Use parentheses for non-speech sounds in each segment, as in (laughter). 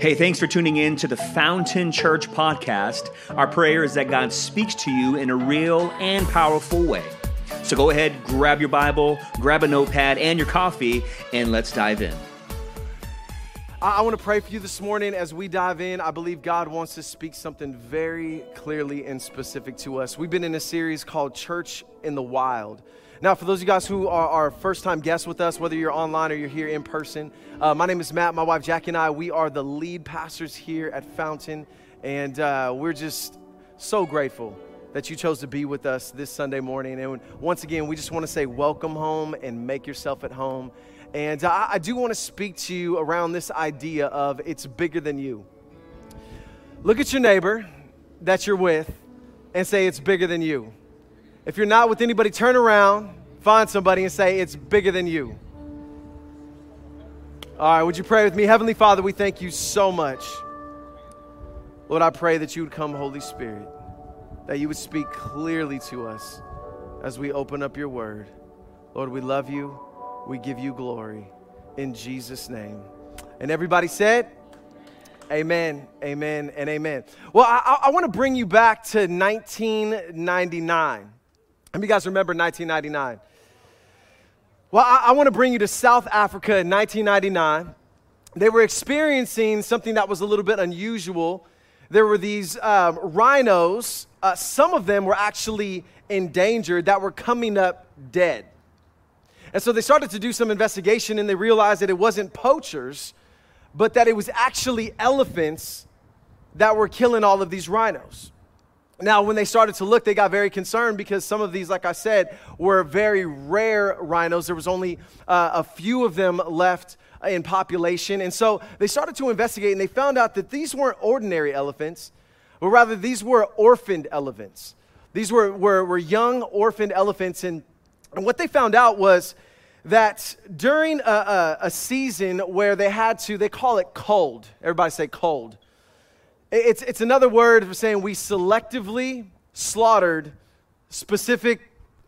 Hey, thanks for tuning in to the Fountain Church podcast. Our prayer is that God speaks to you in a real and powerful way. So go ahead, grab your Bible, grab a notepad and your coffee, and let's dive in. I, want to pray for you this morning as we dive in. I believe God wants to speak something very clearly and specific to us. We've been in a series called Church in the Wild. Now, for those of you guys who are our first time guests with us, whether you're online or you're here in person, uh, my name is Matt. My wife Jackie and I, we are the lead pastors here at Fountain, and uh, we're just so grateful that you chose to be with us this Sunday morning. And once again, we just want to say welcome home and make yourself at home. And I, I do want to speak to you around this idea of it's bigger than you. Look at your neighbor that you're with and say it's bigger than you. If you're not with anybody, turn around, find somebody, and say, It's bigger than you. All right, would you pray with me? Heavenly Father, we thank you so much. Lord, I pray that you would come, Holy Spirit, that you would speak clearly to us as we open up your word. Lord, we love you. We give you glory. In Jesus' name. And everybody said, Amen, amen, and amen. Well, I, I want to bring you back to 1999. How you guys remember 1999? Well, I, I want to bring you to South Africa in 1999. They were experiencing something that was a little bit unusual. There were these um, rhinos, uh, some of them were actually endangered, that were coming up dead. And so they started to do some investigation and they realized that it wasn't poachers, but that it was actually elephants that were killing all of these rhinos. Now, when they started to look, they got very concerned because some of these, like I said, were very rare rhinos. There was only uh, a few of them left in population. And so they started to investigate and they found out that these weren't ordinary elephants, but rather these were orphaned elephants. These were, were, were young orphaned elephants. And, and what they found out was that during a, a, a season where they had to, they call it cold. Everybody say cold it's, it's another word for saying we selectively slaughtered specific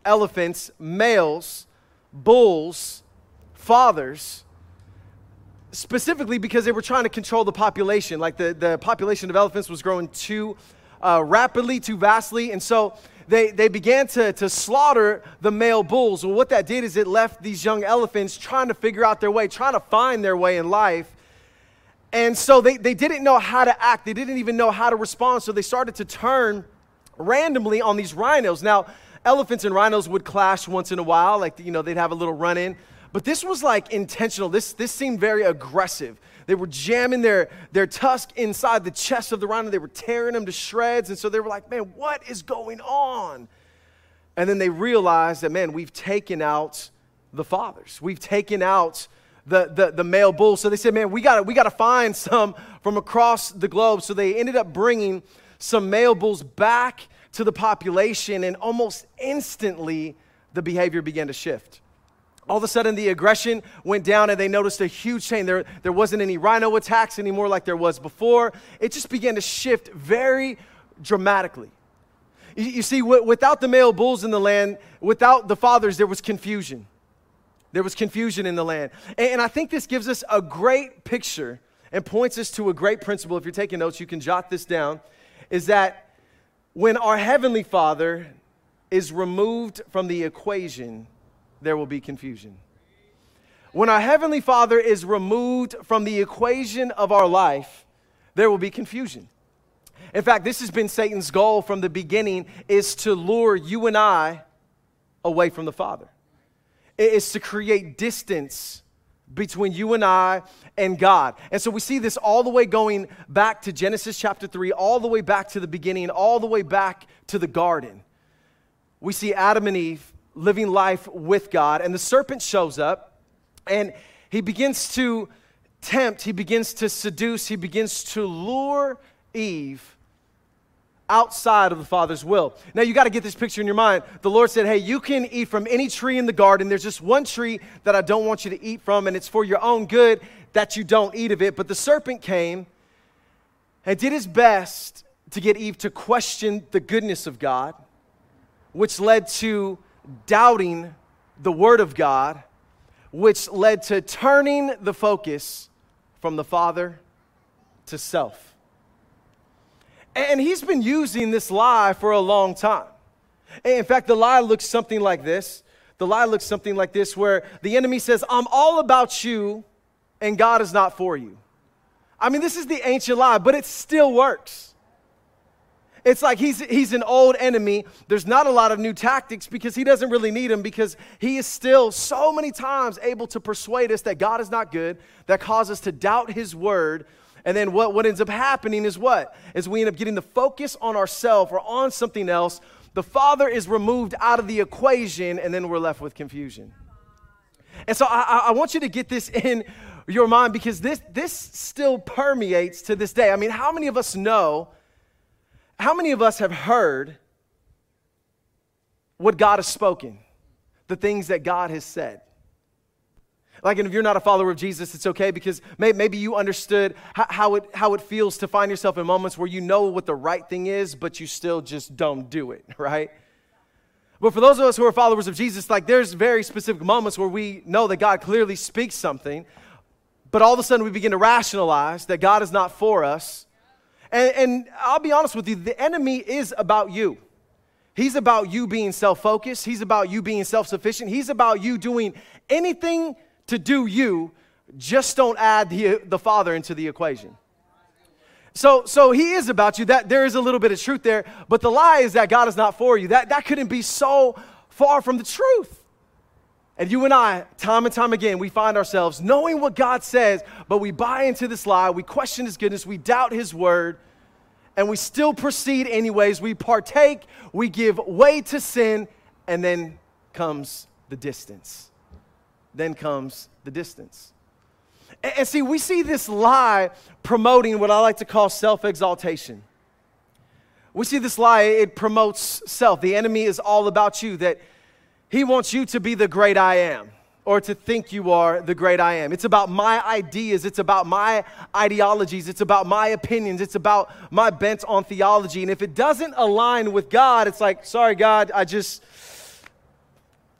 elephants, males, bulls, fathers, specifically because they were trying to control the population. Like the, the population of elephants was growing too uh, rapidly, too vastly. And so they, they began to, to slaughter the male bulls. Well, what that did is it left these young elephants trying to figure out their way, trying to find their way in life. And so they, they didn't know how to act. They didn't even know how to respond. So they started to turn randomly on these rhinos. Now, elephants and rhinos would clash once in a while, like, you know, they'd have a little run in. But this was like intentional. This, this seemed very aggressive. They were jamming their, their tusk inside the chest of the rhino. They were tearing them to shreds. And so they were like, man, what is going on? And then they realized that, man, we've taken out the fathers. We've taken out the, the, the male bull. So they said, man, we got we to find some from across the globe. So they ended up bringing some male bulls back to the population, and almost instantly the behavior began to shift. All of a sudden, the aggression went down, and they noticed a huge change. There, there wasn't any rhino attacks anymore like there was before. It just began to shift very dramatically. You, you see, w- without the male bulls in the land, without the fathers, there was confusion. There was confusion in the land. And I think this gives us a great picture and points us to a great principle. If you're taking notes, you can jot this down. Is that when our Heavenly Father is removed from the equation, there will be confusion. When our Heavenly Father is removed from the equation of our life, there will be confusion. In fact, this has been Satan's goal from the beginning is to lure you and I away from the Father is to create distance between you and I and God. And so we see this all the way going back to Genesis chapter 3, all the way back to the beginning, all the way back to the garden. We see Adam and Eve living life with God, and the serpent shows up and he begins to tempt, he begins to seduce, he begins to lure Eve outside of the Father's will. Now, you got to get this picture in your mind. The Lord said, Hey, you can eat from any tree in the garden. There's just one tree that I don't want you to eat from, and it's for your own good that you don't eat of it. But the serpent came and did his best to get Eve to question the goodness of God, which led to doubting the Word of God, which led to turning the focus from the Father to self. And he's been using this lie for a long time. In fact, the lie looks something like this. The lie looks something like this, where the enemy says, I'm all about you, and God is not for you. I mean, this is the ancient lie, but it still works. It's like he's, he's an old enemy. There's not a lot of new tactics because he doesn't really need them because he is still so many times able to persuade us that God is not good, that causes us to doubt his word. And then what, what ends up happening is what? Is we end up getting the focus on ourselves or on something else. The Father is removed out of the equation, and then we're left with confusion. And so I, I want you to get this in your mind because this, this still permeates to this day. I mean, how many of us know? How many of us have heard what God has spoken, the things that God has said? Like, and if you're not a follower of Jesus, it's okay because may, maybe you understood how, how, it, how it feels to find yourself in moments where you know what the right thing is, but you still just don't do it, (laughs) right? But for those of us who are followers of Jesus, like there's very specific moments where we know that God clearly speaks something, but all of a sudden we begin to rationalize that God is not for us and, and I'll be honest with you, the enemy is about you. He's about you being self focused. He's about you being self sufficient. He's about you doing anything to do you. Just don't add the, the Father into the equation. So, so he is about you. That there is a little bit of truth there, but the lie is that God is not for you. That that couldn't be so far from the truth. And you and I, time and time again, we find ourselves knowing what God says, but we buy into this lie, we question His goodness, we doubt His word, and we still proceed anyways. We partake, we give way to sin, and then comes the distance. Then comes the distance. And, and see, we see this lie promoting what I like to call self exaltation. We see this lie, it promotes self. The enemy is all about you, that he wants you to be the great I am or to think you are the great I am. It's about my ideas, it's about my ideologies, it's about my opinions, it's about my bent on theology. And if it doesn't align with God, it's like, sorry, God, I just,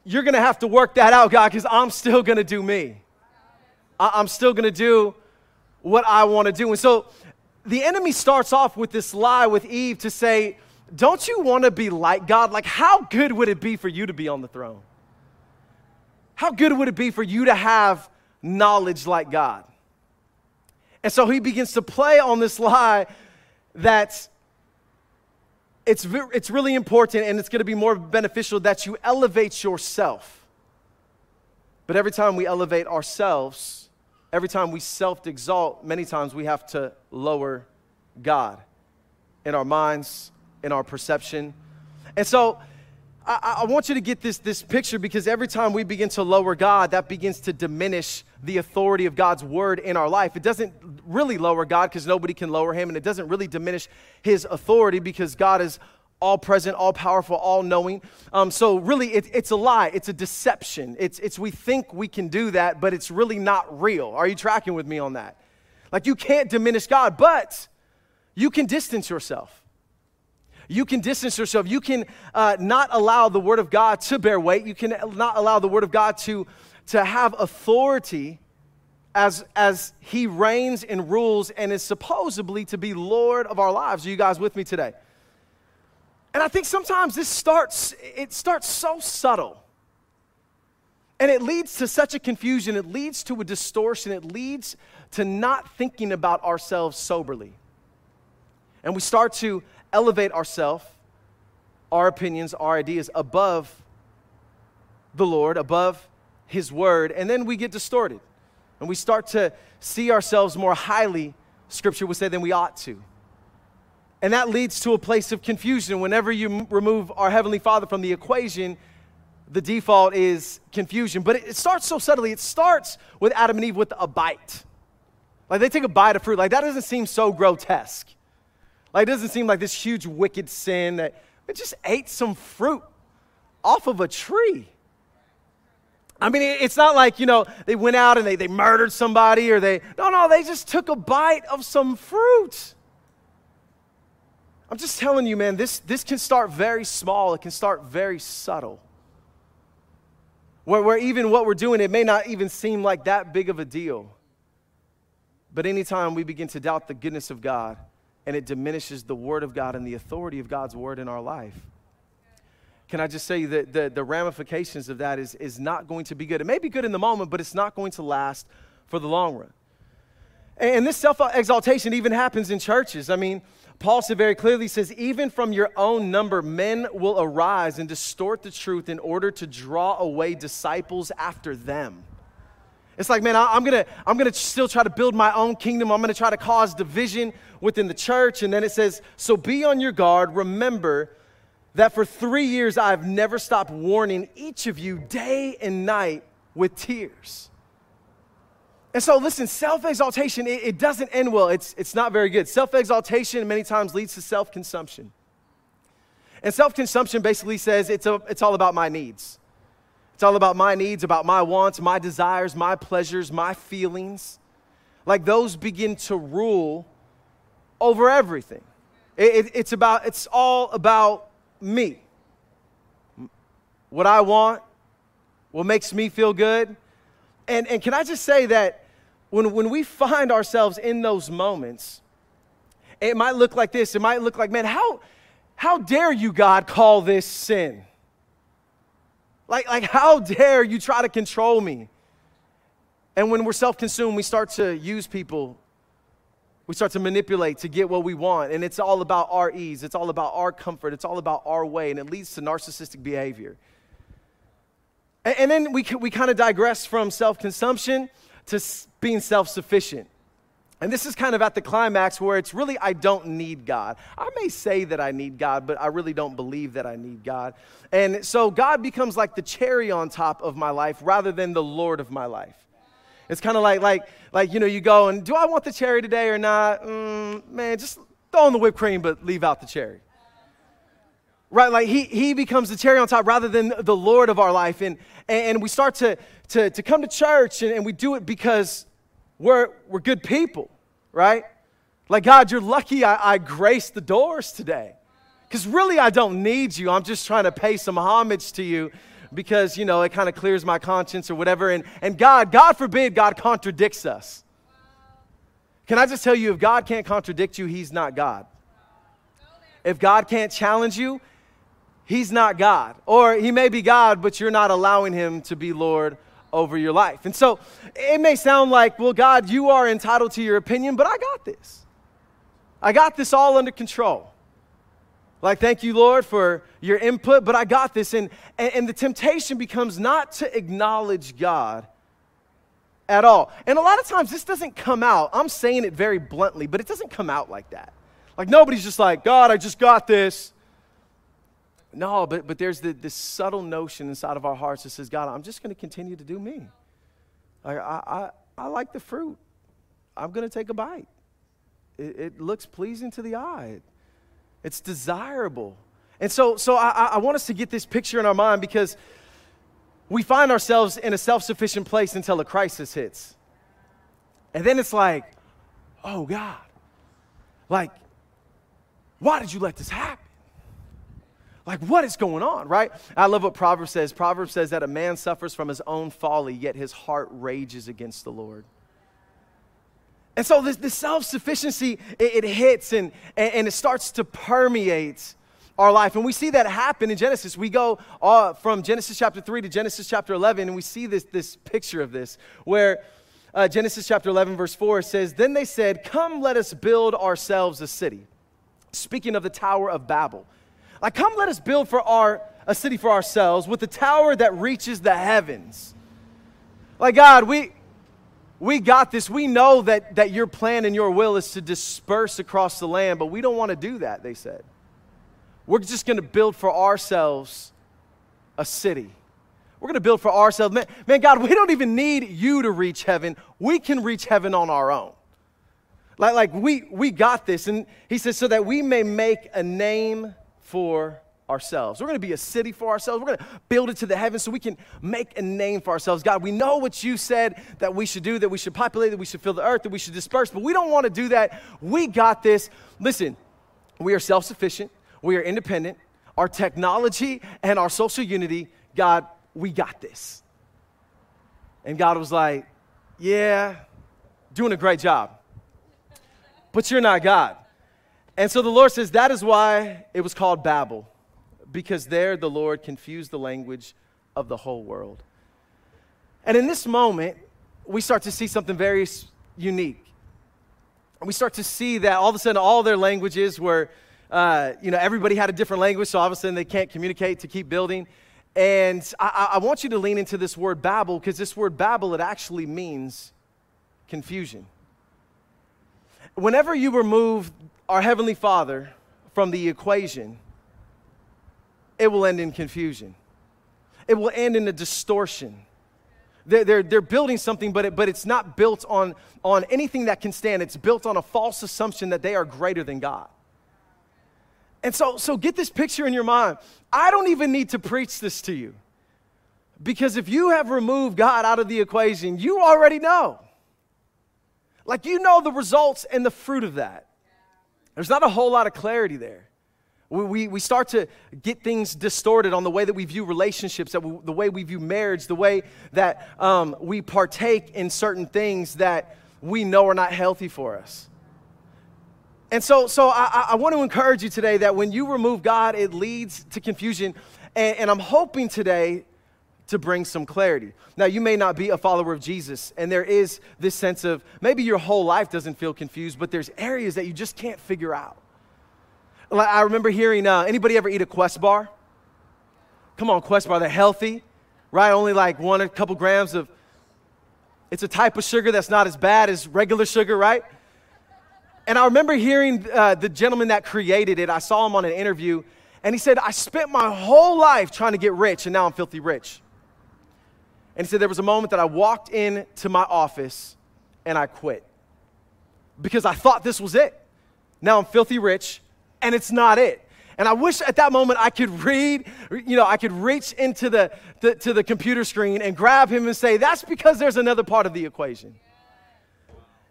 you're gonna have to work that out, God, because I'm still gonna do me. I'm still gonna do what I wanna do. And so the enemy starts off with this lie with Eve to say, don't you want to be like God? Like, how good would it be for you to be on the throne? How good would it be for you to have knowledge like God? And so he begins to play on this lie that it's, it's really important and it's going to be more beneficial that you elevate yourself. But every time we elevate ourselves, every time we self exalt, many times we have to lower God in our minds, in our perception. And so I, I, want you to get this, this picture because every time we begin to lower God, that begins to diminish the authority of God's word in our life. It doesn't really lower God because nobody can lower him, and it doesn't really diminish his authority because God is all present, all powerful, all knowing. Um, so, really, it, it's a lie. It's a deception. It's, it's we think we can do that, but it's really not real. Are you tracking with me on that? Like, you can't diminish God, but you can distance yourself. You can distance yourself. You can uh, not allow the Word of God to bear weight. You can not allow the Word of God to, to have authority as, as He reigns and rules and is supposedly to be Lord of our lives. Are you guys with me today? And I think sometimes this starts, it starts so subtle. And it leads to such a confusion. It leads to a distortion. It leads to not thinking about ourselves soberly. And we start to elevate ourselves, our opinions, our ideas above the Lord, above His Word, and then we get distorted. And we start to see ourselves more highly, Scripture would say, than we ought to. And that leads to a place of confusion. Whenever you remove our Heavenly Father from the equation, the default is confusion. But it, it starts so subtly. It starts with Adam and Eve with a bite. Like they take a bite of fruit. Like that doesn't seem so grotesque. Like, it doesn't seem like this huge wicked sin that it just ate some fruit off of a tree. I mean, it's not like, you know, they went out and they, they murdered somebody or they, no, no, they just took a bite of some fruit. I'm just telling you, man, this, this can start very small, it can start very subtle. Where, where even what we're doing, it may not even seem like that big of a deal. But anytime we begin to doubt the goodness of God and it diminishes the word of God and the authority of God's word in our life, can I just say that the, the ramifications of that is, is not going to be good? It may be good in the moment, but it's not going to last for the long run. And this self exaltation even happens in churches. I mean, Paul said very clearly, says, even from your own number, men will arise and distort the truth in order to draw away disciples after them. It's like, man, I'm gonna, I'm gonna still try to build my own kingdom. I'm gonna try to cause division within the church. And then it says, so be on your guard. Remember that for three years I've never stopped warning each of you day and night with tears. And so, listen, self exaltation, it, it, doesn't end well. It's, it's not very good. Self exaltation many times leads to self consumption. And self consumption basically says it's, a, it's all about my needs. It's all about my needs, about my wants, my desires, my pleasures, my feelings. Like those begin to rule over everything. It, it, it's, about, it's all about me. What I want, what makes me feel good. And, and can I just say that when, when we find ourselves in those moments, it might look like this. It might look like, man, how, how dare you, God, call this sin? Like, like, how dare you try to control me? And when we're self consumed, we start to use people we start to manipulate to get what we want. And it's all about our ease, it's all about our comfort, it's all about our way, and it leads to narcissistic behavior. And, and then we, we kind of digress from self consumption to being self sufficient. And this is kind of at the climax where it's really, I don't need God. I may say that I need God, but I really don't believe that I need God. And so God becomes like the cherry on top of my life rather than the Lord of my life. It's kind of like, like, like, you know, you go and do I want the cherry today or not? Mm, man, just throw in the whipped cream, but leave out the cherry. Right? Like he, he becomes the cherry on top rather than the Lord of our life. And, and we start to, to, to come to church and, and we do it because we're, we're good people, right? Like, God, you're lucky I, I graced the doors today. Because really, I don't need you. I'm just trying to pay some homage to you because, you know, it kind of clears my conscience or whatever. And, and God, God forbid, God contradicts us. Can I just tell you, if God can't contradict you, He's not God. If God can't challenge you, He's not God. Or He may be God, but you're not allowing Him to be Lord over your life. And so it may sound like, well, God, you are entitled to your opinion, but I got this. I got this all under control. Like, thank you, Lord, for your input, but I got this. And, and, and, the temptation becomes not to acknowledge God at all. And a lot of times this doesn't come out. I'm saying it very bluntly, but it doesn't come out like that. Like, nobody's just like, God, I just got this. No, but, but there's the, this subtle notion inside of our hearts that says, God, I'm just going to continue to do me. Like, I, I, I, like the fruit. I'm going to take a bite. It, it looks pleasing to the eye. It's desirable. And so, so I, I want us to get this picture in our mind because we find ourselves in a self sufficient place until a crisis hits. And then it's like, oh God, like, why did you let this happen? Like, what is going on, right? I love what Proverbs says. Proverbs says that a man suffers from his own folly, yet his heart rages against the Lord. And so this, this self sufficiency, it, it, hits and, and, it starts to permeate our life. And we see that happen in Genesis. We go uh, from Genesis chapter 3 to Genesis chapter 11, and we see this, this picture of this where uh, Genesis chapter 11, verse 4 says, Then they said, Come, let us build ourselves a city. Speaking of the Tower of Babel. Like, come, let us build for our, a city for ourselves with a tower that reaches the heavens. Like, God, we, we got this. We know that, that your plan and your will is to disperse across the land, but we don't want to do that, they said. We're just going to build for ourselves a city. We're going to build for ourselves. Man, man, God, we don't even need you to reach heaven. We can reach heaven on our own. Like, like we, we got this. And he says, so that we may make a name for ourselves. We're going to be a city for ourselves. We're going to build it to the heavens so we can make a name for ourselves. God, we know what you said that we should do, that we should populate, that we should fill the earth, that we should disperse, but we don't want to do that. We got this. Listen, we are self sufficient, we are independent. Our technology and our social unity, God, we got this. And God was like, Yeah, doing a great job. but you're not God. And so the Lord says that is why it was called Babel, because there the Lord confused the language of the whole world. And in this moment, we start to see something very unique. We start to see that all of a sudden all their languages were, uh, you know, everybody had a different language, so all of a sudden they can't communicate to keep building. And I, I want you to lean into this word Babel because this word Babel, it actually means confusion. Whenever you remove our Heavenly Father from the equation, it will end in confusion. It will end in a distortion. They're, they're, they're building something, but, it, but it's not built on, on anything that can stand. It's built on a false assumption that they are greater than God. And so, so get this picture in your mind. I don't even need to preach this to you. Because if you have removed God out of the equation, you already know. Like you know the results and the fruit of that. There's not a whole lot of clarity there. We, we, start to get things distorted on the way that we view relationships, that we, the way we view marriage, the way that um, we partake in certain things that we know are not healthy for us. And so, so I, I want to encourage you today that when you remove God, it leads to confusion. And, and I'm hoping today to bring some clarity. Now, you may not be a follower of Jesus, and there is this sense of maybe your whole life doesn't feel confused, but there's areas that you just can't figure out. I remember hearing uh, anybody ever eat a Quest bar? Come on, Quest bar, they're healthy, right? Only like one, a couple grams of. It's a type of sugar that's not as bad as regular sugar, right? And I remember hearing uh, the gentleman that created it, I saw him on an interview, and he said, I spent my whole life trying to get rich, and now I'm filthy rich. And he said, There was a moment that I walked into my office and I quit because I thought this was it. Now I'm filthy rich, and it's not it. And I wish at that moment I could read, you know, I could reach into the, the, to the computer screen and grab him and say, That's because there's another part of the equation.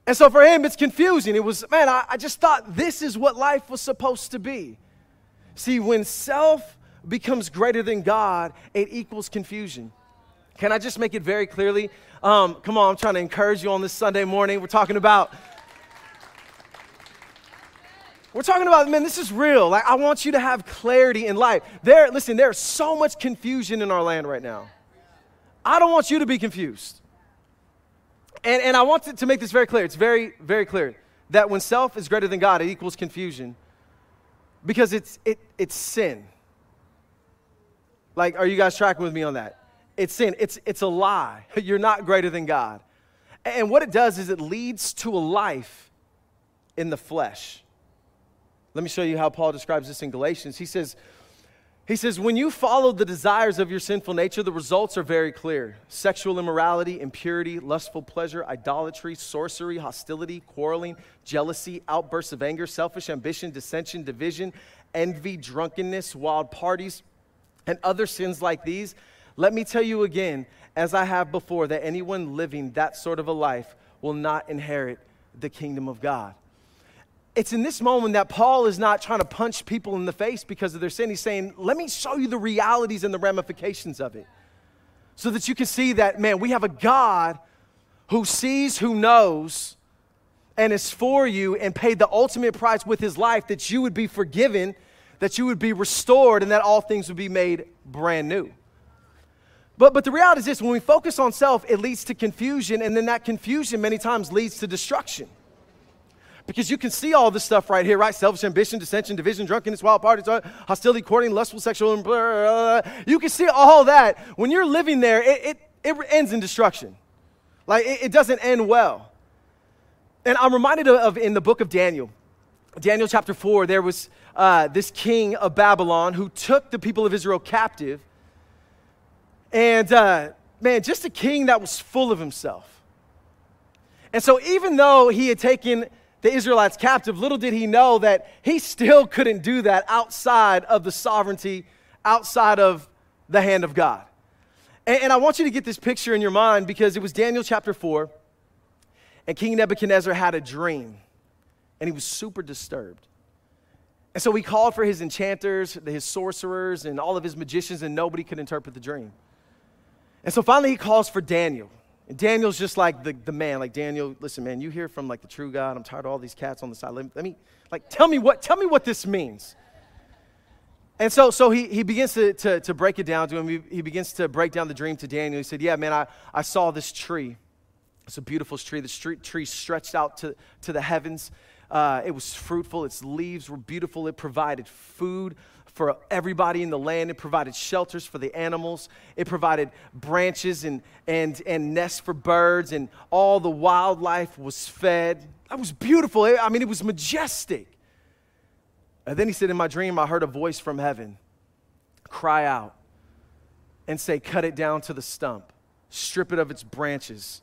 And so for him, it's confusing. It was, man, I, I just thought this is what life was supposed to be. See, when self becomes greater than God, it equals confusion. Can I just make it very clearly? Um, come on, I'm trying to encourage you on this Sunday morning. We're talking about. We're talking about, man, this is real. Like, I want you to have clarity in life. There, listen, there's so much confusion in our land right now. I don't want you to be confused. And, and I want to, to make this very clear. It's very, very clear that when self is greater than God, it equals confusion because it's, it, it's sin. Like, are you guys tracking with me on that? It's sin. It's, it's a lie. (laughs) You're not greater than God. And what it does is it leads to a life in the flesh. Let me show you how Paul describes this in Galatians. He says, he says, when you follow the desires of your sinful nature, the results are very clear sexual immorality, impurity, lustful pleasure, idolatry, sorcery, hostility, quarreling, jealousy, outbursts of anger, selfish ambition, dissension, division, envy, drunkenness, wild parties, and other sins like these. Let me tell you again, as I have before, that anyone living that sort of a life will not inherit the kingdom of God. It's in this moment that Paul is not trying to punch people in the face because of their sin. He's saying, Let me show you the realities and the ramifications of it. So that you can see that, man, we have a God who sees, who knows, and is for you and paid the ultimate price with his life that you would be forgiven, that you would be restored, and that all things would be made brand new. But, but the reality is this when we focus on self, it leads to confusion, and then that confusion many times leads to destruction. Because you can see all this stuff right here, right? Selfish ambition, dissension, division, drunkenness, wild parties, uh, hostility, courting, lustful, sexual. Blah, blah, blah. You can see all that. When you're living there, it, it, it ends in destruction. Like it, it, doesn't end well. And I'm reminded of, of, in the book of Daniel, Daniel chapter 4, there was uh, this king of Babylon who took the people of Israel captive and uh, man, just a king that was full of himself. And so, even though he had taken the Israelites captive, little did he know that he still couldn't do that outside of the sovereignty, outside of the hand of God. And, and I want you to get this picture in your mind because it was Daniel chapter 4, and King Nebuchadnezzar had a dream, and he was super disturbed. And so he called for his enchanters, his sorcerers, and all of his magicians, and nobody could interpret the dream. And so finally, he calls for Daniel. And Daniel's just like the, the man. Like, Daniel, listen, man, you hear from like the true God. I'm tired of all these cats on the side. Let me, let me like, tell me what, tell me what this means. And so, so he, he begins to, to, to break it down to him. He, he begins to break down the dream to Daniel. He said, Yeah, man, I, I saw this tree. It's a beautiful tree. The street, tree stretched out to, to the heavens. Uh, it was fruitful. Its leaves were beautiful. It provided food for everybody in the land. It provided shelters for the animals. It provided branches and, and, and nests for birds, and all the wildlife was fed. That was beautiful. I mean, it was majestic. And then he said, In my dream, I heard a voice from heaven cry out and say, Cut it down to the stump, strip it of its branches,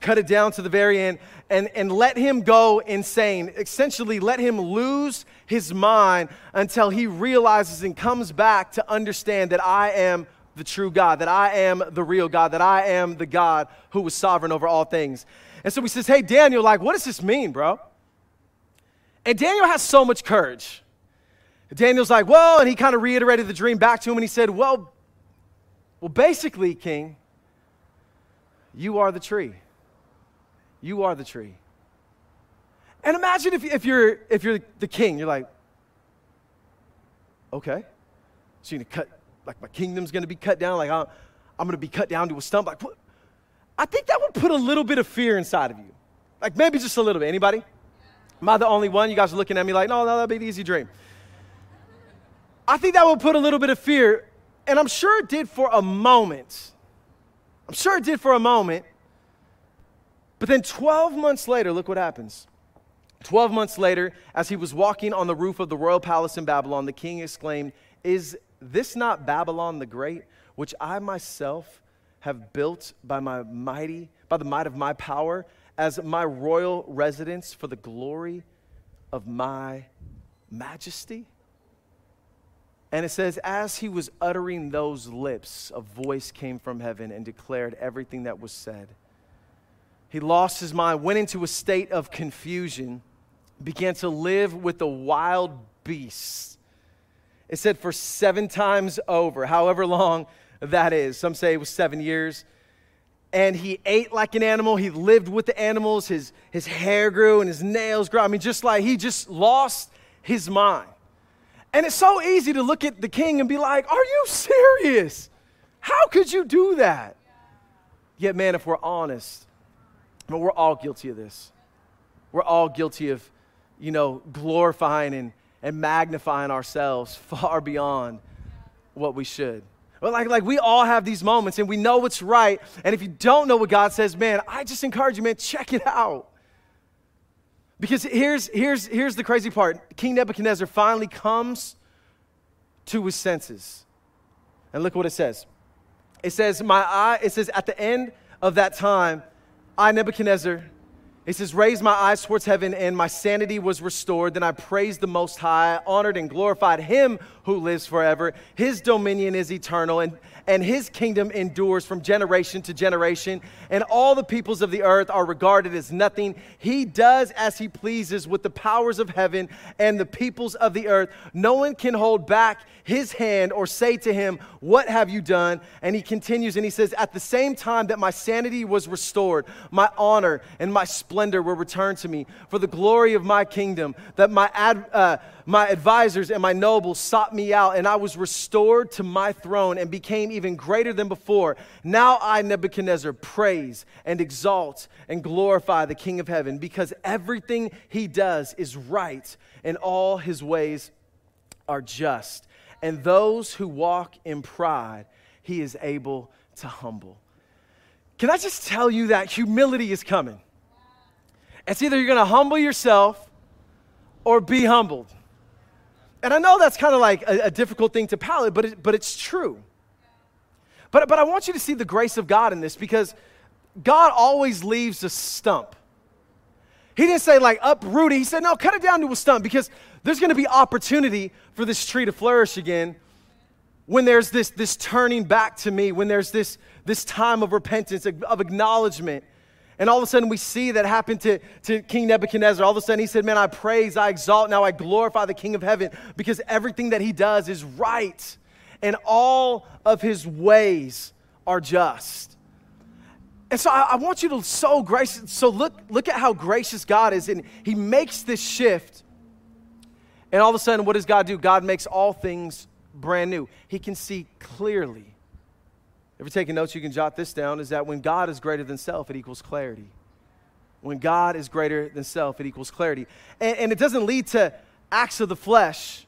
cut it down to the very end, and, and let him go insane. Essentially, let him lose his mind until he realizes and comes back to understand that I am the true God, that I am the real God, that I am the God who was sovereign over all things. And so he says, Hey, Daniel, like, what does this mean, bro? And Daniel has so much courage. Daniel's like, well, and he kind of reiterated the dream back to him and he said, well, well, basically, King, you are the tree. You are the tree. And imagine if, if, you're, if you're the king, you're like, okay, so you're gonna cut, like my kingdom's gonna be cut down, like I'm, I'm gonna be cut down to a stump. Like, what? I think that would put a little bit of fear inside of you. Like maybe just a little bit. Anybody? Am I the only one? You guys are looking at me like, no, no, that'd be an easy dream. I think that would put a little bit of fear, and I'm sure it did for a moment. I'm sure it did for a moment. But then 12 months later, look what happens. 12 months later, as he was walking on the roof of the royal palace in Babylon, the king exclaimed, Is this not Babylon the Great, which I myself have built by my mighty, by the might of my power? as my royal residence for the glory of my majesty? And it says, as he was uttering those lips, a voice came from heaven and declared everything that was said. He lost his mind, went into a state of confusion, began to live with the wild beasts. It said for seven times over, however long that is. Some say it was seven years and he ate like an animal. He lived with the animals. His, his hair grew and his nails grew. I mean, just like he just lost his mind. And it's so easy to look at the king and be like, Are you serious? How could you do that? Yet, man, if we're honest, Mean, we're all guilty of this. We're all guilty of, you know, glorifying and, and magnifying ourselves (laughs) far beyond what we should. But like, like we all have these moments and we know what's right. And if you don't know what God says, man, I just encourage you, man, check it out. Because here's, here's, here's the crazy part King Nebuchadnezzar finally comes to his senses. And look what it says. It says, My eye, it says, at the end of that time, I, Nebuchadnezzar, he says, Raised my eyes towards heaven, and my sanity was restored. Then I praised the Most High, honored and glorified Him who lives forever. His dominion is eternal, and, and His kingdom endures from generation to generation. And all the peoples of the earth are regarded as nothing. He does as He pleases with the powers of heaven and the peoples of the earth. No one can hold back His hand or say to Him, What have you done? And He continues and He says, At the same time that my sanity was restored, my honor and my splendor were returned to me for the glory of my kingdom, that my, ad, uh, my advisors and my nobles sought me out, and I was restored to my throne and became even greater than before. Now I, Nebuchadnezzar, praise and exalt and glorify the King of heaven, because everything he does is right, and all his ways are just. And those who walk in pride, he is able to humble. Can I just tell you that humility is coming? It's either you're going to humble yourself or be humbled. And I know that's kind of like a, a, difficult thing to palate, but, it, but it's true. But, but I want you to see the grace of God in this because God always leaves a stump. He didn't say like uproot it. He said, no, cut it down to a stump because there's going to be opportunity for this tree to flourish again when there's this, this turning back to me, when there's this, this time of repentance, of acknowledgement and all of a sudden, we see that happen to, to King Nebuchadnezzar. All of a sudden, he said, Man, I praise, I exalt, now I glorify the King of heaven because everything that he does is right and all of his ways are just. And so I, I, want you to so gracious. So look, look at how gracious God is, and He makes this shift. And all of a sudden, what does God do? God makes all things brand new. He can see clearly. If you're taking notes, you can jot this down. Is that when God is greater than self, it equals clarity. When God is greater than self, it equals clarity. And, and it doesn't lead to acts of the flesh,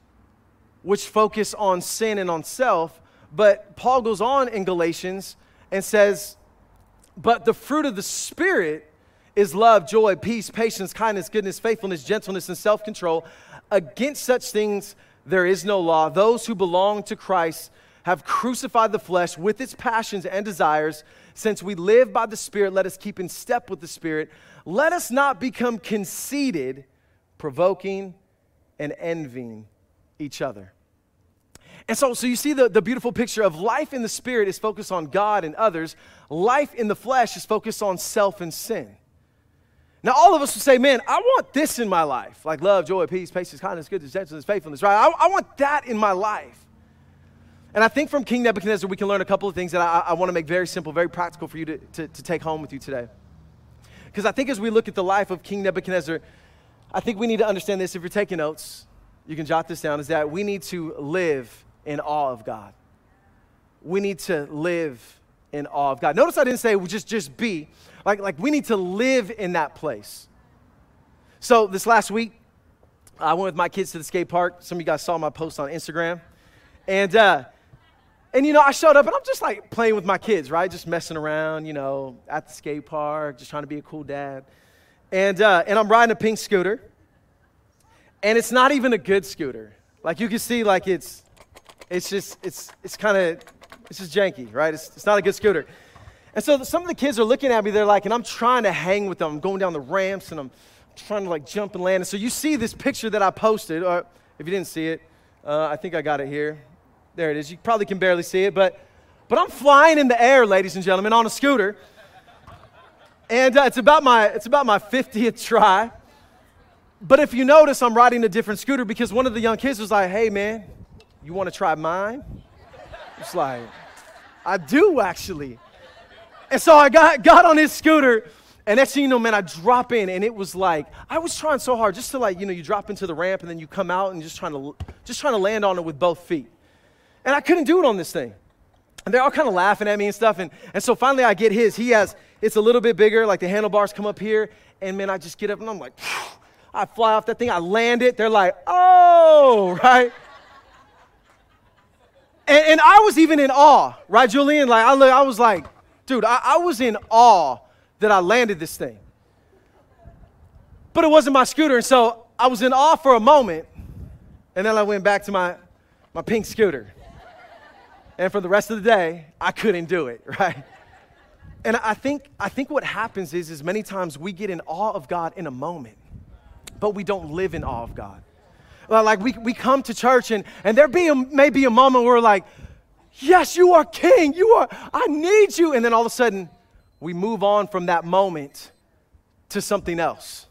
which focus on sin and on self. But Paul goes on in Galatians and says, But the fruit of the Spirit is love, joy, peace, patience, kindness, goodness, faithfulness, gentleness, and self control. Against such things there is no law. Those who belong to Christ have crucified the flesh with its passions and desires. Since we live by the Spirit, let us keep in step with the Spirit. Let us not become conceited, provoking, and envying each other. And so, so you see the, the beautiful picture of life in the Spirit is focused on God and others, life in the flesh is focused on self and sin. Now, all of us would say, man, I want this in my life like love, joy, peace, patience, kindness, goodness, gentleness, faithfulness, right? I, I want that in my life. And I think from King Nebuchadnezzar, we can learn a couple of things that I, I want to make very simple, very practical for you to, to, to take home with you today. Because I think as we look at the life of King Nebuchadnezzar, I think we need to understand this. If you're taking notes, you can jot this down is that we need to live in awe of God. We need to live in awe of God. Notice I didn't say just, just be. Like, like we need to live in that place. So this last week, I went with my kids to the skate park. Some of you guys saw my post on Instagram. And uh, and you know, I showed up and I'm just like playing with my kids, right? Just messing around, you know, at the skate park, just trying to be a cool dad. And, uh, and I'm riding a pink scooter. And it's not even a good scooter. Like you can see, like it's, it's just, it's, it's kind of, it's just janky, right? It's, it's not a good scooter. And so some of the kids are looking at me, they're like, and I'm trying to hang with them. I'm going down the ramps and I'm trying to like jump and land. And so you see this picture that I posted, or if you didn't see it, uh, I think I got it here. There it is. You probably can barely see it, but, but I'm flying in the air, ladies and gentlemen, on a scooter. And uh, it's, about my, it's about my 50th try. But if you notice, I'm riding a different scooter because one of the young kids was like, hey, man, you want to try mine? It's like, I do actually. And so I got, got on his scooter, and next thing you know, man, I drop in, and it was like, I was trying so hard just to like, you know, you drop into the ramp, and then you come out and just trying to, just trying to land on it with both feet. And I couldn't do it on this thing. And they're all kind of laughing at me and stuff. And, and so finally I get his. He has, it's a little bit bigger, like the handlebars come up here. And man, I just get up and I'm like, (sighs) I fly off that thing, I land it. They're like, oh, (laughs) right? And, and I was even in awe, right, Julian? Like, I, I was like, dude, I, I was in awe that I landed this thing. But it wasn't my scooter. And so I was in awe for a moment. And then I went back to my, my pink scooter. And for the rest of the day, I couldn't do it, (laughs) right? And I think, I think what happens is, is many times we get in awe of God in a moment, but we don't live in awe of God. Like we, we come to church and, and there be a, may be a moment where we're like, yes, you are king. You are, I need you. And then all of a sudden, we move on from that moment to something else.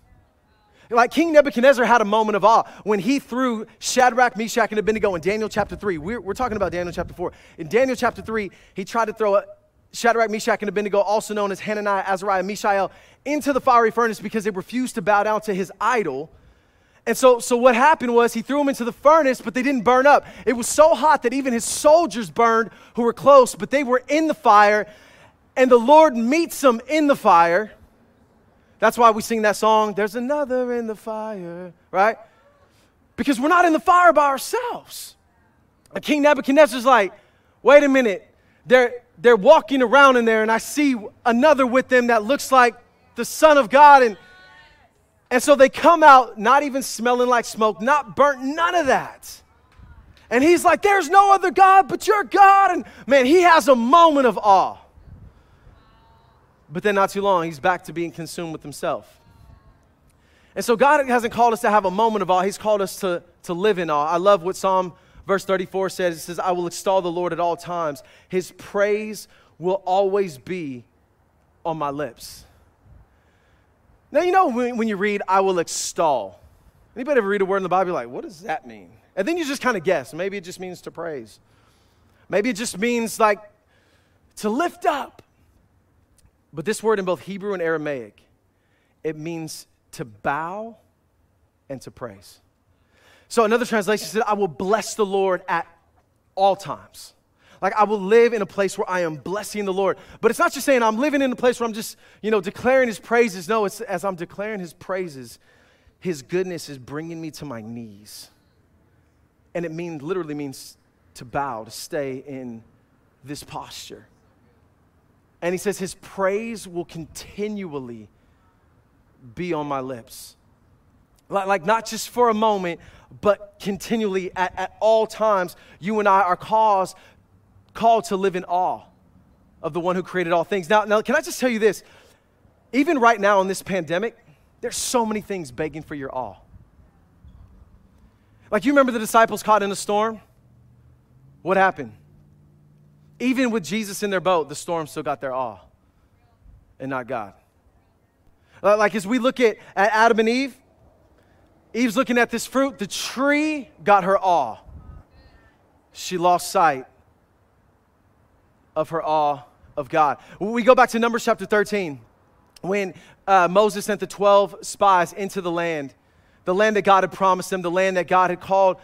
Like King Nebuchadnezzar had a moment of awe when he threw Shadrach, Meshach, and Abednego in Daniel chapter 3. We're, we're talking about Daniel chapter 4. In Daniel chapter 3, he tried to throw Shadrach, Meshach, and Abednego, also known as Hananiah, Azariah, Mishael, into the fiery furnace because they refused to bow down to his idol. And so, so what happened was he threw them into the furnace, but they didn't burn up. It was so hot that even his soldiers burned who were close, but they were in the fire. And the Lord meets them in the fire. That's why we sing that song, There's Another in the Fire, right? Because we're not in the fire by ourselves. And King Nebuchadnezzar's like, wait a minute. They're, they're walking around in there, and I see another with them that looks like the Son of God. And, and so they come out not even smelling like smoke, not burnt, none of that. And he's like, There's no other God but your God. And man, he has a moment of awe. But then, not too long, he's back to being consumed with himself. And so, God hasn't called us to have a moment of awe, He's called us to, to live in awe. I love what Psalm verse 34 says. It says, I will extol the Lord at all times, His praise will always be on my lips. Now, you know when, when you read, I will extol. Anybody ever read a word in the Bible, like, what does that mean? And then you just kind of guess. Maybe it just means to praise. Maybe it just means like to lift up. But this word in both Hebrew and Aramaic, it means to bow and to praise. So another translation said, I will bless the Lord at all times. Like I will live in a place where I am blessing the Lord. But it's not just saying I'm living in a place where I'm just, you know, declaring his praises. No, it's as I'm declaring his praises, his goodness is bringing me to my knees. And it means literally means to bow, to stay in this posture. And he says his praise will continually be on my lips. Like, not just for a moment, but continually at, at all times, you and I are caused called to live in awe of the one who created all things. Now, now, can I just tell you this? Even right now in this pandemic, there's so many things begging for your awe. Like, you remember the disciples caught in a storm? What happened? Even with Jesus in their boat, the storm still got their awe and not God. Like, as we look at, at Adam and Eve, Eve's looking at this fruit, the tree got her awe. She lost sight of her awe of God. We go back to Numbers chapter 13 when uh, Moses sent the 12 spies into the land, the land that God had promised them, the land that God had called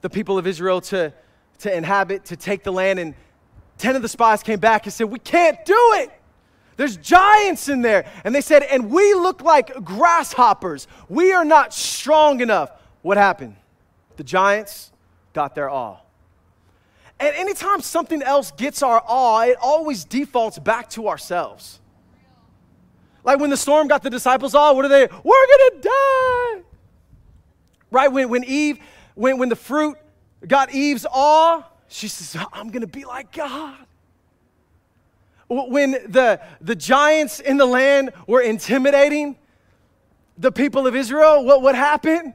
the people of Israel to, to inhabit, to take the land. And 10 of the spies came back and said, We can't do it. There's giants in there. And they said, And we look like grasshoppers. We are not strong enough. What happened? The giants got their awe. And anytime something else gets our awe, it always defaults back to ourselves. Like when the storm got the disciples awe, what are they? We're gonna die. Right? When, when Eve, when, when the fruit got Eve's awe, she says, I'm gonna be like God. When the, the giants in the land were intimidating the people of Israel, what, what happened?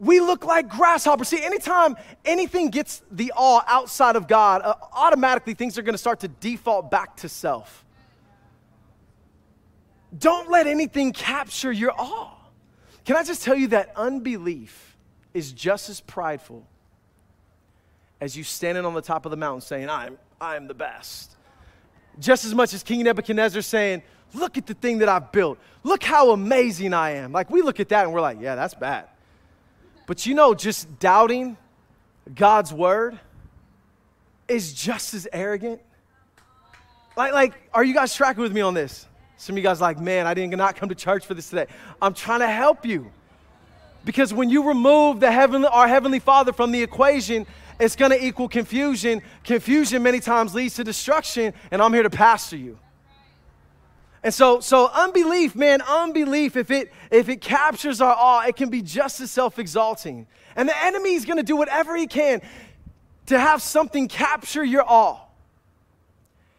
we look like grasshoppers. See, anytime anything gets the awe outside of God, uh, automatically things are going to start to default back to self. Don't let anything capture your awe. Can I just tell you that unbelief is just as prideful as you standing on the top of the mountain saying, I'm, I'm the best. Just as much as King Nebuchadnezzar saying, Look at the thing that I've built. Look how amazing I am. Like, we look at that and we're like, Yeah, that's bad. But you know, just doubting God's word is just as arrogant. Like, like, are you guys tracking with me on this? Some of you guys like, man, I did not come to church for this today. I'm trying to help you. Because when you remove the heavenly, our Heavenly Father from the equation, it's going to equal confusion. Confusion many times leads to destruction, and I'm here to pastor you. And so, so unbelief, man, unbelief, if it if it captures our awe, it can be just as self-exalting. And the enemy is gonna do whatever he can to have something capture your awe.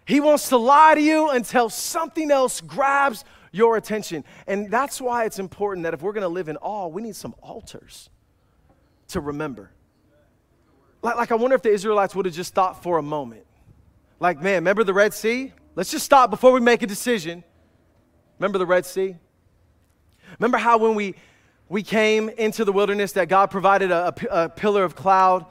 He wants to lie to you until something else grabs your attention. And that's why it's important that if we're gonna live in awe, we need some altars to remember. Like, like I wonder if the Israelites would have just thought for a moment. Like, man, remember the Red Sea? Let's just stop before we make a decision. Remember the Red Sea? Remember how when we, we came into the wilderness that God provided a, a, a pillar of cloud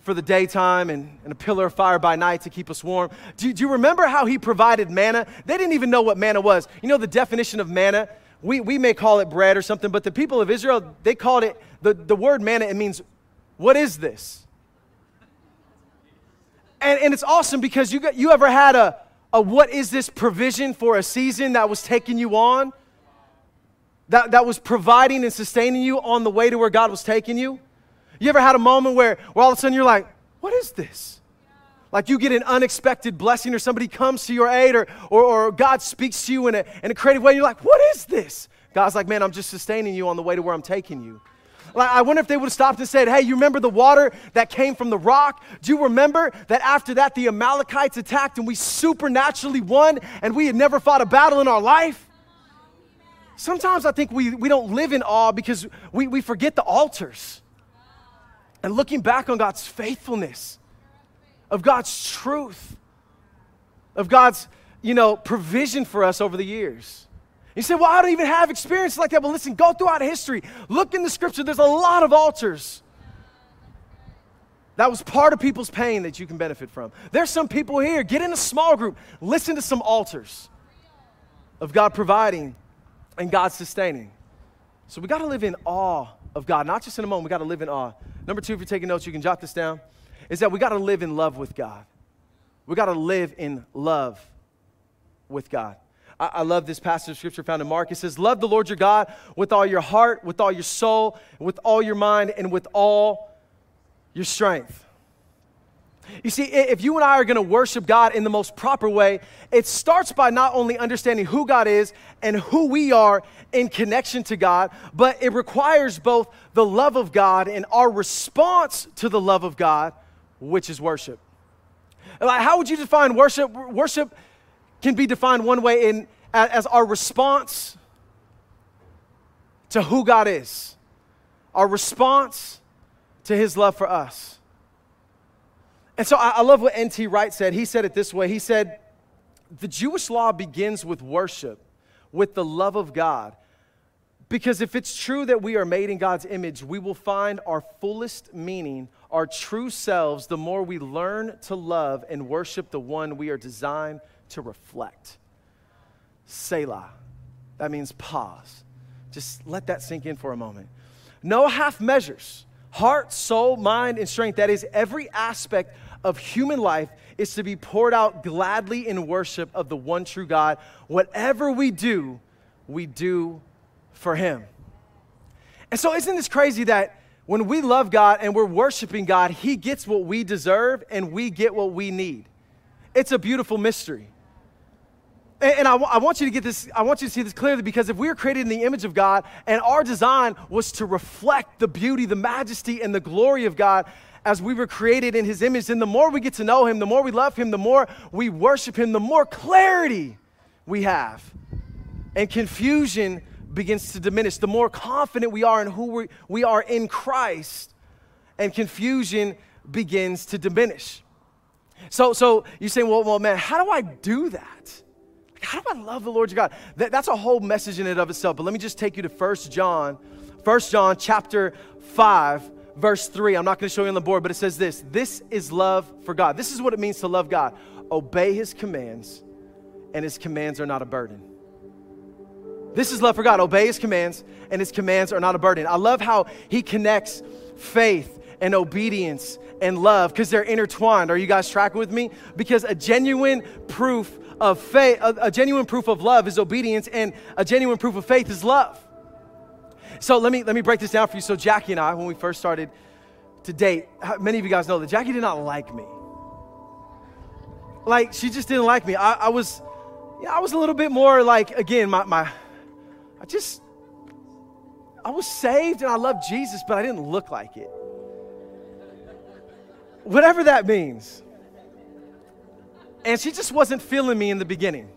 for the daytime and, and, a pillar of fire by night to keep us warm. Do, do, you remember how he provided manna? They didn't even know what manna was. You know the definition of manna? We, we may call it bread or something, but the people of Israel, they called it, the, the word manna, it means, what is this? And, and it's awesome because you, got, you ever had a, a what is this provision for a season that was taking you on? That, that was providing and sustaining you on the way to where God was taking you? You ever had a moment where, where all of a sudden you're like, what is this? Like you get an unexpected blessing or somebody comes to your aid or, or, or God speaks to you in a, in a creative way. And you're like, what is this? God's like, man, I'm just sustaining you on the way to where I'm taking you. I wonder if they would have stopped and said, Hey, you remember the water that came from the rock? Do you remember that after that the Amalekites attacked and we supernaturally won and we had never fought a battle in our life? Sometimes I think we, we don't live in awe because we, we forget the altars. And looking back on God's faithfulness, of God's truth, of God's, you know, provision for us over the years. You say, Well, I don't even have experience like that. But listen, go throughout history. Look in the scripture, there's a lot of altars. That was part of people's pain that you can benefit from. There's some people here, get in a small group, listen to some altars. of God providing and God sustaining. So we got to live in awe of God, not just in a moment, we got to live in awe. Number two, if you're taking notes, you can jot this down, is that we got to live in love with God. We got to live in love with God. I, I, love this passage of scripture found in Mark. It says, Love the Lord your God with all your heart, with all your soul, with all your mind, and with all your strength. You see, if you and I are going to worship God in the most proper way, it starts by not only understanding who God is and who we are in connection to God, but it requires both the love of God and our response to the love of God, which is worship. Like, how would you define worship? Worship can be defined one way in, as our response to who God is, our response to his love for us. And so I, I love what N.T. Wright said. He said it this way He said, The Jewish law begins with worship, with the love of God. Because if it's true that we are made in God's image, we will find our fullest meaning, our true selves, the more we learn to love and worship the one we are designed to reflect. Selah. That means pause. Just let that sink in for a moment. No half measures. Heart, soul, mind, and strength. That is every aspect of human life is to be poured out gladly in worship of the one true God. Whatever we do, we do for Him. And so, isn't this crazy that when we love God and we're worshiping God, He gets what we deserve and we get what we need? It's a beautiful mystery. And, I, want you to get this, I want you to see this clearly because if we are created in the image of God and our design was to reflect the beauty, the majesty, and the glory of God, as we were created in his image, and the more we get to know him, the more we love him, the more we worship him, the more clarity we have. And confusion begins to diminish. The more confident we are in who we, we are in Christ, and confusion begins to diminish. So, so you say, well, well, man, how do I do that? How do I love the Lord your God? That, that's a whole message in and of itself. But let me just take you to First John, First John chapter 5, verse 3. I'm not going to show you on the board, but it says this This is love for God. This is what it means to love God. Obey his commands, and his commands are not a burden. This is love for God. Obey his commands, and his commands are not a burden. I love how he connects faith and obedience and love because they're intertwined. Are you guys tracking with me? Because a genuine proof of faith, a, a genuine proof of love is obedience, and a genuine proof of faith is love. So let me, let me break this down for you. So, Jackie and I, when we first started to date, many of you guys know that Jackie did not like me. Like, she just didn't like me. I, I was, yeah, I was a little bit more like, again, my, my, I just, I was saved and I loved Jesus, but I didn't look like it. Whatever that means. And she just wasn't feeling me in the beginning.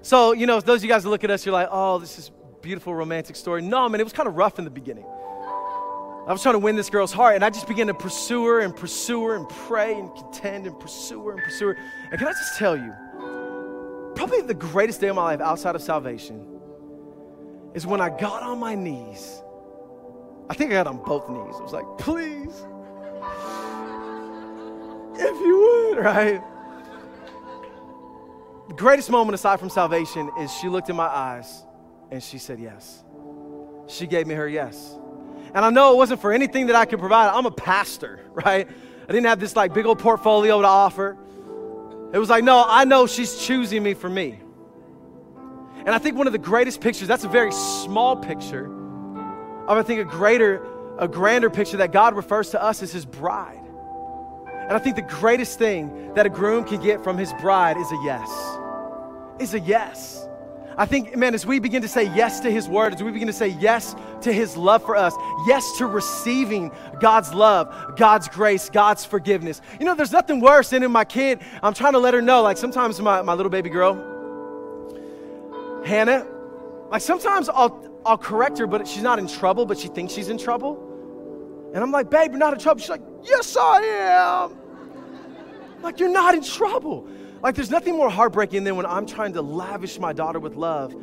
So, you know, those of you guys that look at us, you're like, oh, this is beautiful romantic story. No, man, it was kind of rough in the beginning. I was trying to win this girl's heart, and I just began to pursue her and pursue her and pray and contend and pursue her and pursue her. And can I just tell you, probably the greatest day of my life outside of salvation is when I got on my knees. I think I got on both knees. I was like, please, if you would, (laughs) right? The greatest moment aside from salvation is she looked in my eyes and she said yes. She gave me her yes. And I know it wasn't for anything that I could provide. I'm a pastor, (laughs) right? I didn't have this like big old portfolio to offer. It was like, no, I know she's choosing me for me. And I think one of the greatest pictures, that's a very small picture of I think a greater, a grander picture that God refers to us as his bride. And I think the greatest thing that a groom can get from his bride is a yes. Is a yes. I think, man, as we begin to say yes to His word, as we begin to say yes to His love for us, yes to receiving God's love, God's grace, God's forgiveness. You know, there's nothing worse than in my kid, I'm trying to let her know, like sometimes my, my little baby girl, Hannah, like sometimes I'll, I'll correct her, but she's not in trouble, but she thinks she's in trouble. And I'm like, babe, you're not in trouble. She's like, yes, I am. like, you're not in trouble. Like, there's nothing more heartbreaking than when I'm trying to lavish my daughter with love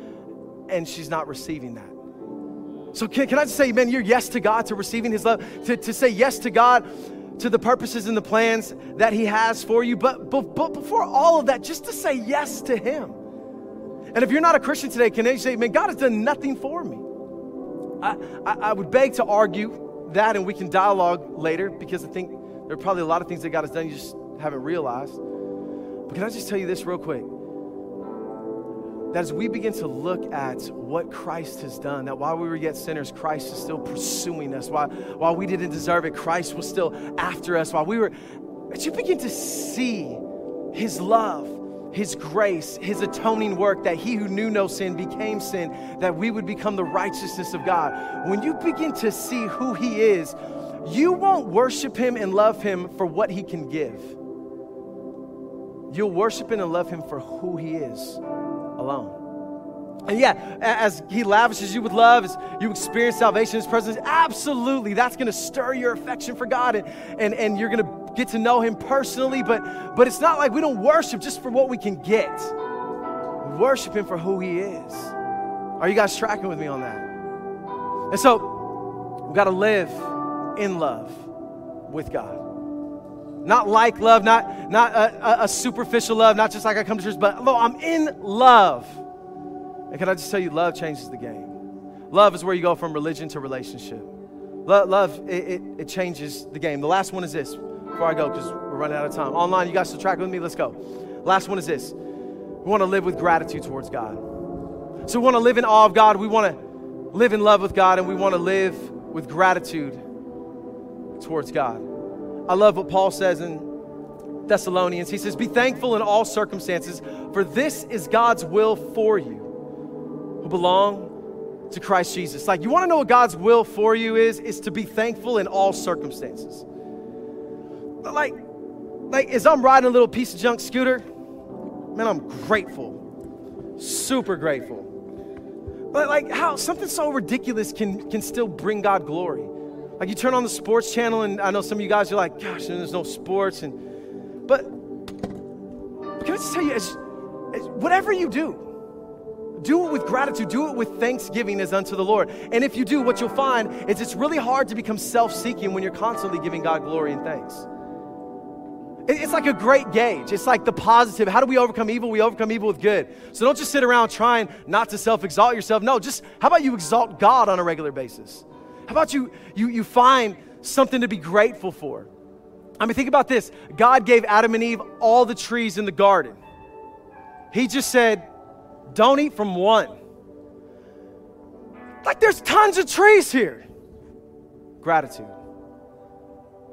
and she's not receiving that. So, can, can I just say, man, you're yes to God, to receiving His love, to, to say yes to God, to the purposes and the plans that He has for you. But, but, but before all of that, just to say yes to Him. And if you're not a Christian today, can you say, man, God has done nothing for me? I, I, I would beg to argue that, and we can dialogue later because I think there are probably a lot of things that God has done you just haven't realized. But can I just tell you this real quick? That as we begin to look at what Christ has done, that while we were yet sinners, Christ is still pursuing us. While, while we didn't deserve it, Christ was still after us. While we were, as you begin to see his love, his grace, his atoning work, that he who knew no sin became sin, that we would become the righteousness of God. When you begin to see who he is, you won't worship him and love him for what he can give. You'll worship him and love him for who he is alone. And yeah, as He lavishes you with love, as you experience salvation His presence, absolutely, that's going to stir your affection for God and, and, and you're going to get to know Him personally. But, but it's not like we don't worship just for what we can get, we worship Him for who He is. Are you guys tracking with me on that? And so, we've got to live in love with God. Not like love, not, not a, a, a superficial love, not just like I come to church, but no, I'm in love. And can I just tell you, love changes the game. Love is where you go from religion to relationship. Love, love it, it, it changes the game. The last one is this before I go, because we're running out of time. Online, you guys still track with me? Let's go. Last one is this we want to live with gratitude towards God. So we want to live in awe of God. We want to live in love with God, and we want to live with gratitude towards God. I love what Paul says in Thessalonians. He says, Be thankful in all circumstances, for this is God's will for you who belong to Christ Jesus. Like, you want to know what God's will for you is? Is to be thankful in all circumstances. Like, like as I'm riding a little piece of junk scooter, man, I'm grateful. Super grateful. But like how something so ridiculous can can still bring God glory. Like you turn on the sports channel, and I know some of you guys are like, gosh, there's no sports, and but can I just tell you, as, as whatever you do, do it with gratitude, do it with thanksgiving as unto the Lord. And if you do, what you'll find is it's really hard to become self seeking when you're constantly giving God glory and thanks. It's like a great gauge. It's like the positive. How do we overcome evil? We overcome evil with good. So don't just sit around trying not to self exalt yourself. No, just how about you exalt God on a regular basis? How about you, you, you find something to be grateful for? I mean, think about this God gave Adam and Eve all the trees in the garden. He just said, don't eat from one. Like there's tons of trees here. Gratitude.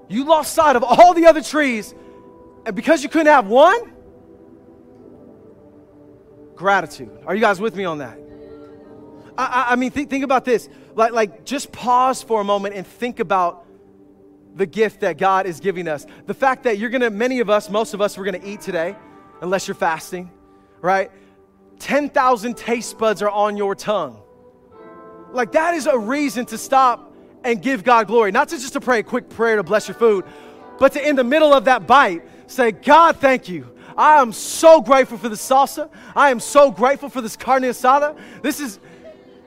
You lost sight of all the other trees, and because you couldn't have one, gratitude. Are you guys with me on that? I, I, I mean, think, think about this. Like, like, just pause for a moment and think about the gift that God is giving us. The fact that you're gonna, many of us, most of us, we're gonna eat today, unless you're fasting, right? 10,000 taste buds are on your tongue. Like, that is a reason to stop and give God glory. Not to just to pray a quick prayer to bless your food, but to, in the middle of that bite, say, God, thank you. I am so grateful for the salsa. I am so grateful for this carne asada. This is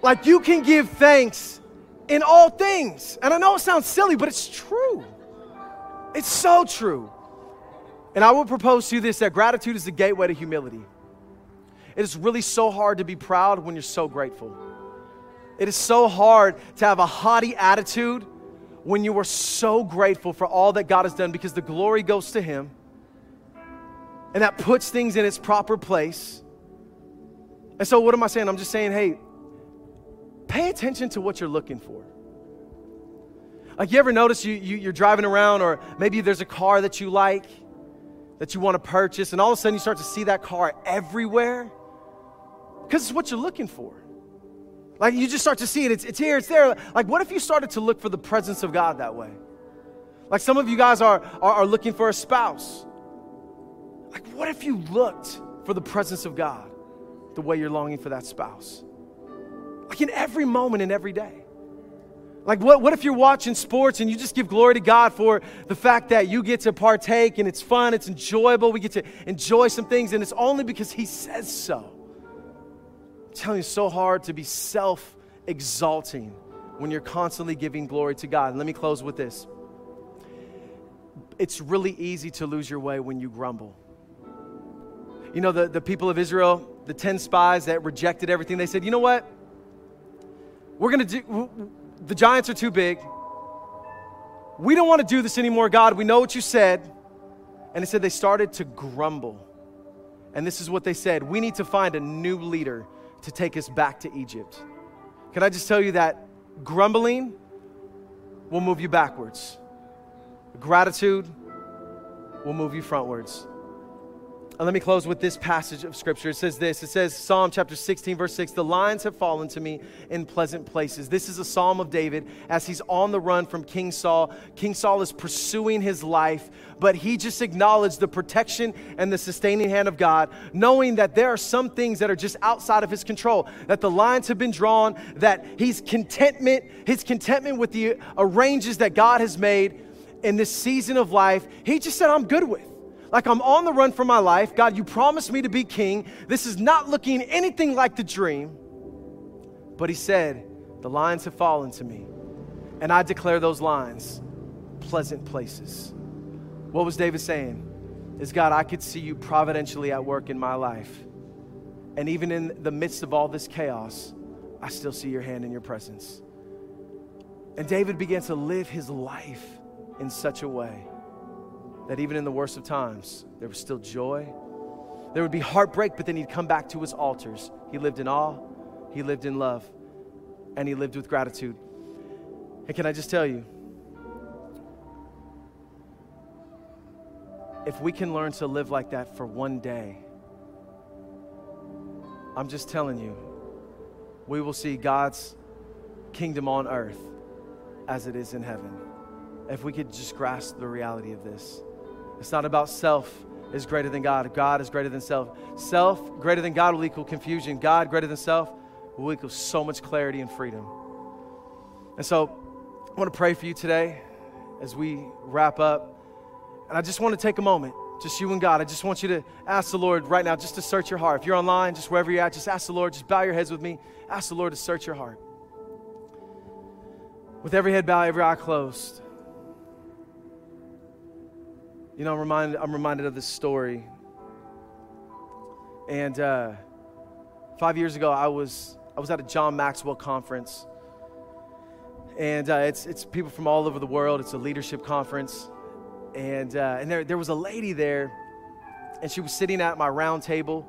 like you can give thanks in all things. And I know it sounds silly, but it's true. It's so true. And I will propose to you this that gratitude is the gateway to humility. It is really so hard to be proud when you're so grateful. It is so hard to have a haughty attitude when you are so grateful for all that God has done because the glory goes to Him and that puts things in its proper place. And so, what am I saying? I'm just saying, hey, pay attention to what you're looking for. Like, you ever notice you, you, you're driving around, or maybe there's a car that you like that you want to purchase, and all of a sudden you start to see that car everywhere? Because it's what you're looking for. Like you just start to see it. It's, it's here, it's there. Like, what if you started to look for the presence of God that way? Like some of you guys are, are, are looking for a spouse. Like, what if you looked for the presence of God the way you're longing for that spouse? Like in every moment and every day. Like, what, what if you're watching sports and you just give glory to God for the fact that you get to partake and it's fun, it's enjoyable, we get to enjoy some things, and it's only because He says so I'm telling you, it's so hard to be self exalting when you're constantly giving glory to God. And let me close with this it's really easy to lose your way when you grumble. You know, the, the people of Israel, the 10 spies that rejected everything, they said, you know what? We're going to do, the giants are too big. We don't want to do this anymore, God. We know what you said. And it said they started to grumble. And this is what they said We need to find a new leader to take us back to Egypt. Can I just tell you that grumbling will move you backwards, gratitude will move you frontwards. And let me close with this passage of scripture. It says this it says, Psalm chapter 16, verse 6 The lions have fallen to me in pleasant places. This is a psalm of David as he's on the run from King Saul. King Saul is pursuing his life, but he just acknowledged the protection and the sustaining hand of God, knowing that there are some things that are just outside of his control, that the lines have been drawn, that he's contentment, his contentment with the arranges that God has made in this season of life, he just said, I'm good with like I'm on the run for my life. God, you promised me to be king. This is not looking anything like the dream. But he said, The lines have fallen to me, and I declare those lines pleasant places. What was David saying? Is God, I could see you providentially at work in my life. And even in the midst of all this chaos, I still see your hand in your presence. And David began to live his life in such a way that even in the worst of times, there was still joy. There would be heartbreak, but then he'd come back to his altars. He lived in awe, he lived in love, and he lived with gratitude. And can I just tell you, if we can learn to live like that for one day, I'm just telling you, we will see God's kingdom on earth as it is in heaven. If we could just grasp the reality of this. It's not about self is greater than God. God is greater than self. Self greater than God will equal confusion. God greater than self will equal so much clarity and freedom. And so I want to pray for you today as we wrap up. And I just want to take a moment, just you and God. I just want you to ask the Lord right now, just to search your heart. If you're online, just wherever you're at, just ask the Lord, just bow your heads with me. Ask the Lord to search your heart. With every head bowed, every eye closed. You know, I'm reminded, I'm reminded of this story. And uh, five years ago, I was, I was at a John Maxwell conference. And uh, it's, it's people from all over the world, it's a leadership conference. And, uh, and there, there was a lady there, and she was sitting at my round table.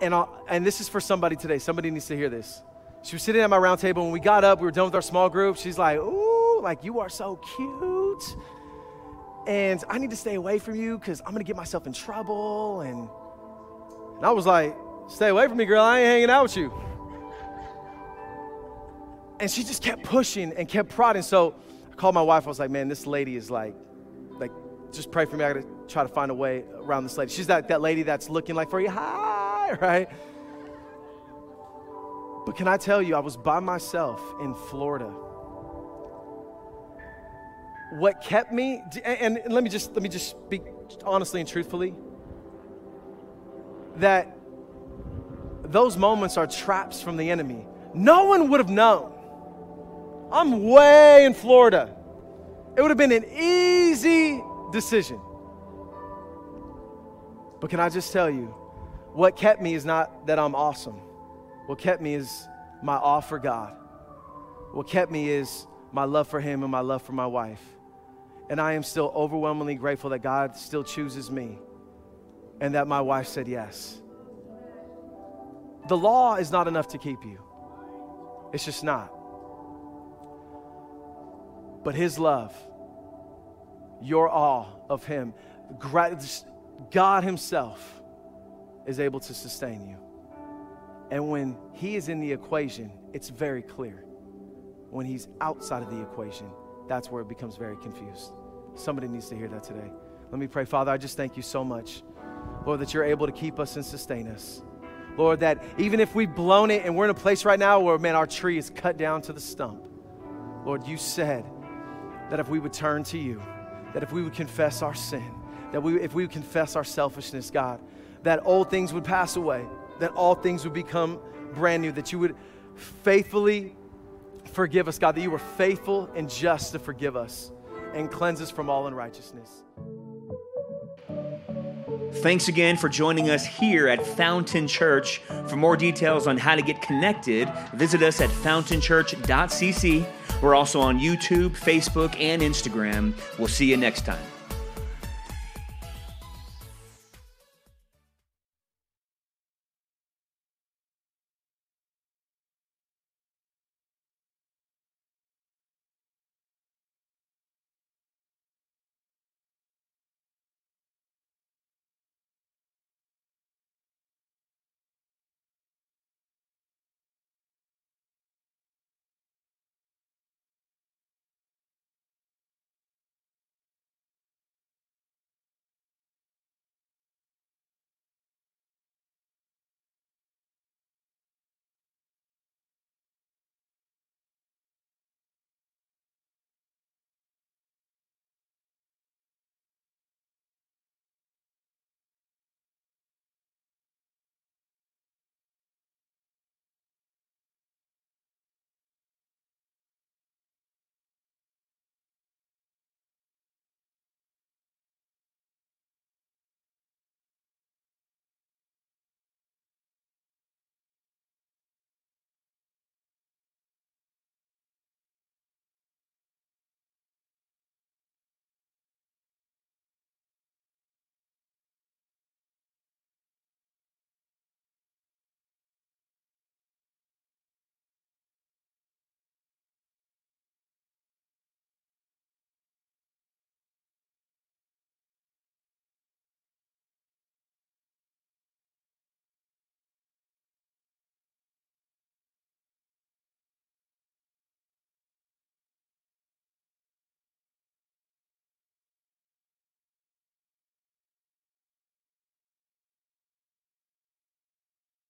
And, I'll, and this is for somebody today. Somebody needs to hear this. She was sitting at my round table. When we got up, we were done with our small group. She's like, Ooh, like you are so cute and I need to stay away from you because I'm going to get myself in trouble. And, and I was like, Stay away from me, girl. I ain't hanging out with you. And she just kept pushing and kept prodding. So I called my wife. I was like, Man, this lady is like, like, just pray for me. I got to try to find a way around this lady. She's that, that lady that's looking like for you, hi, (laughs) right? But can I tell you, I was by myself in Florida what kept me and, let me just let me just speak honestly and truthfully that those moments are traps from the enemy. No one would have known. I'm way in florida. It would have been an easy decision. But can i just tell you what kept me is not that i'm awesome. What kept me is my awe for god. What kept me is my love for him and my love for my wife and I am still overwhelmingly grateful that God still chooses me and that my wife said yes. The law is not enough to keep you, it's just not. But His love, your awe of Him, God Himself is able to sustain you. And when He is in the equation, it's very clear. When He's outside of the equation, that's where it becomes very confused. Somebody needs to hear that today. Let me pray. Father, I just thank you so much, Lord, that you're able to keep us and sustain us. Lord, that even if we've blown it and we're in a place right now where, man, our tree is cut down to the stump, Lord, you said that if we would turn to you, that if we would confess our sin, that we, if we would confess our selfishness, God, that old things would pass away, that all things would become brand new, that you would faithfully forgive us, God, that you were faithful and just to forgive us and cleanse us from all unrighteousness. Thanks again for joining us here at Fountain Church. For more details on how to get connected, visit us at fountainchurch.cc. We're also on YouTube, Facebook, and Instagram. We'll see you next time.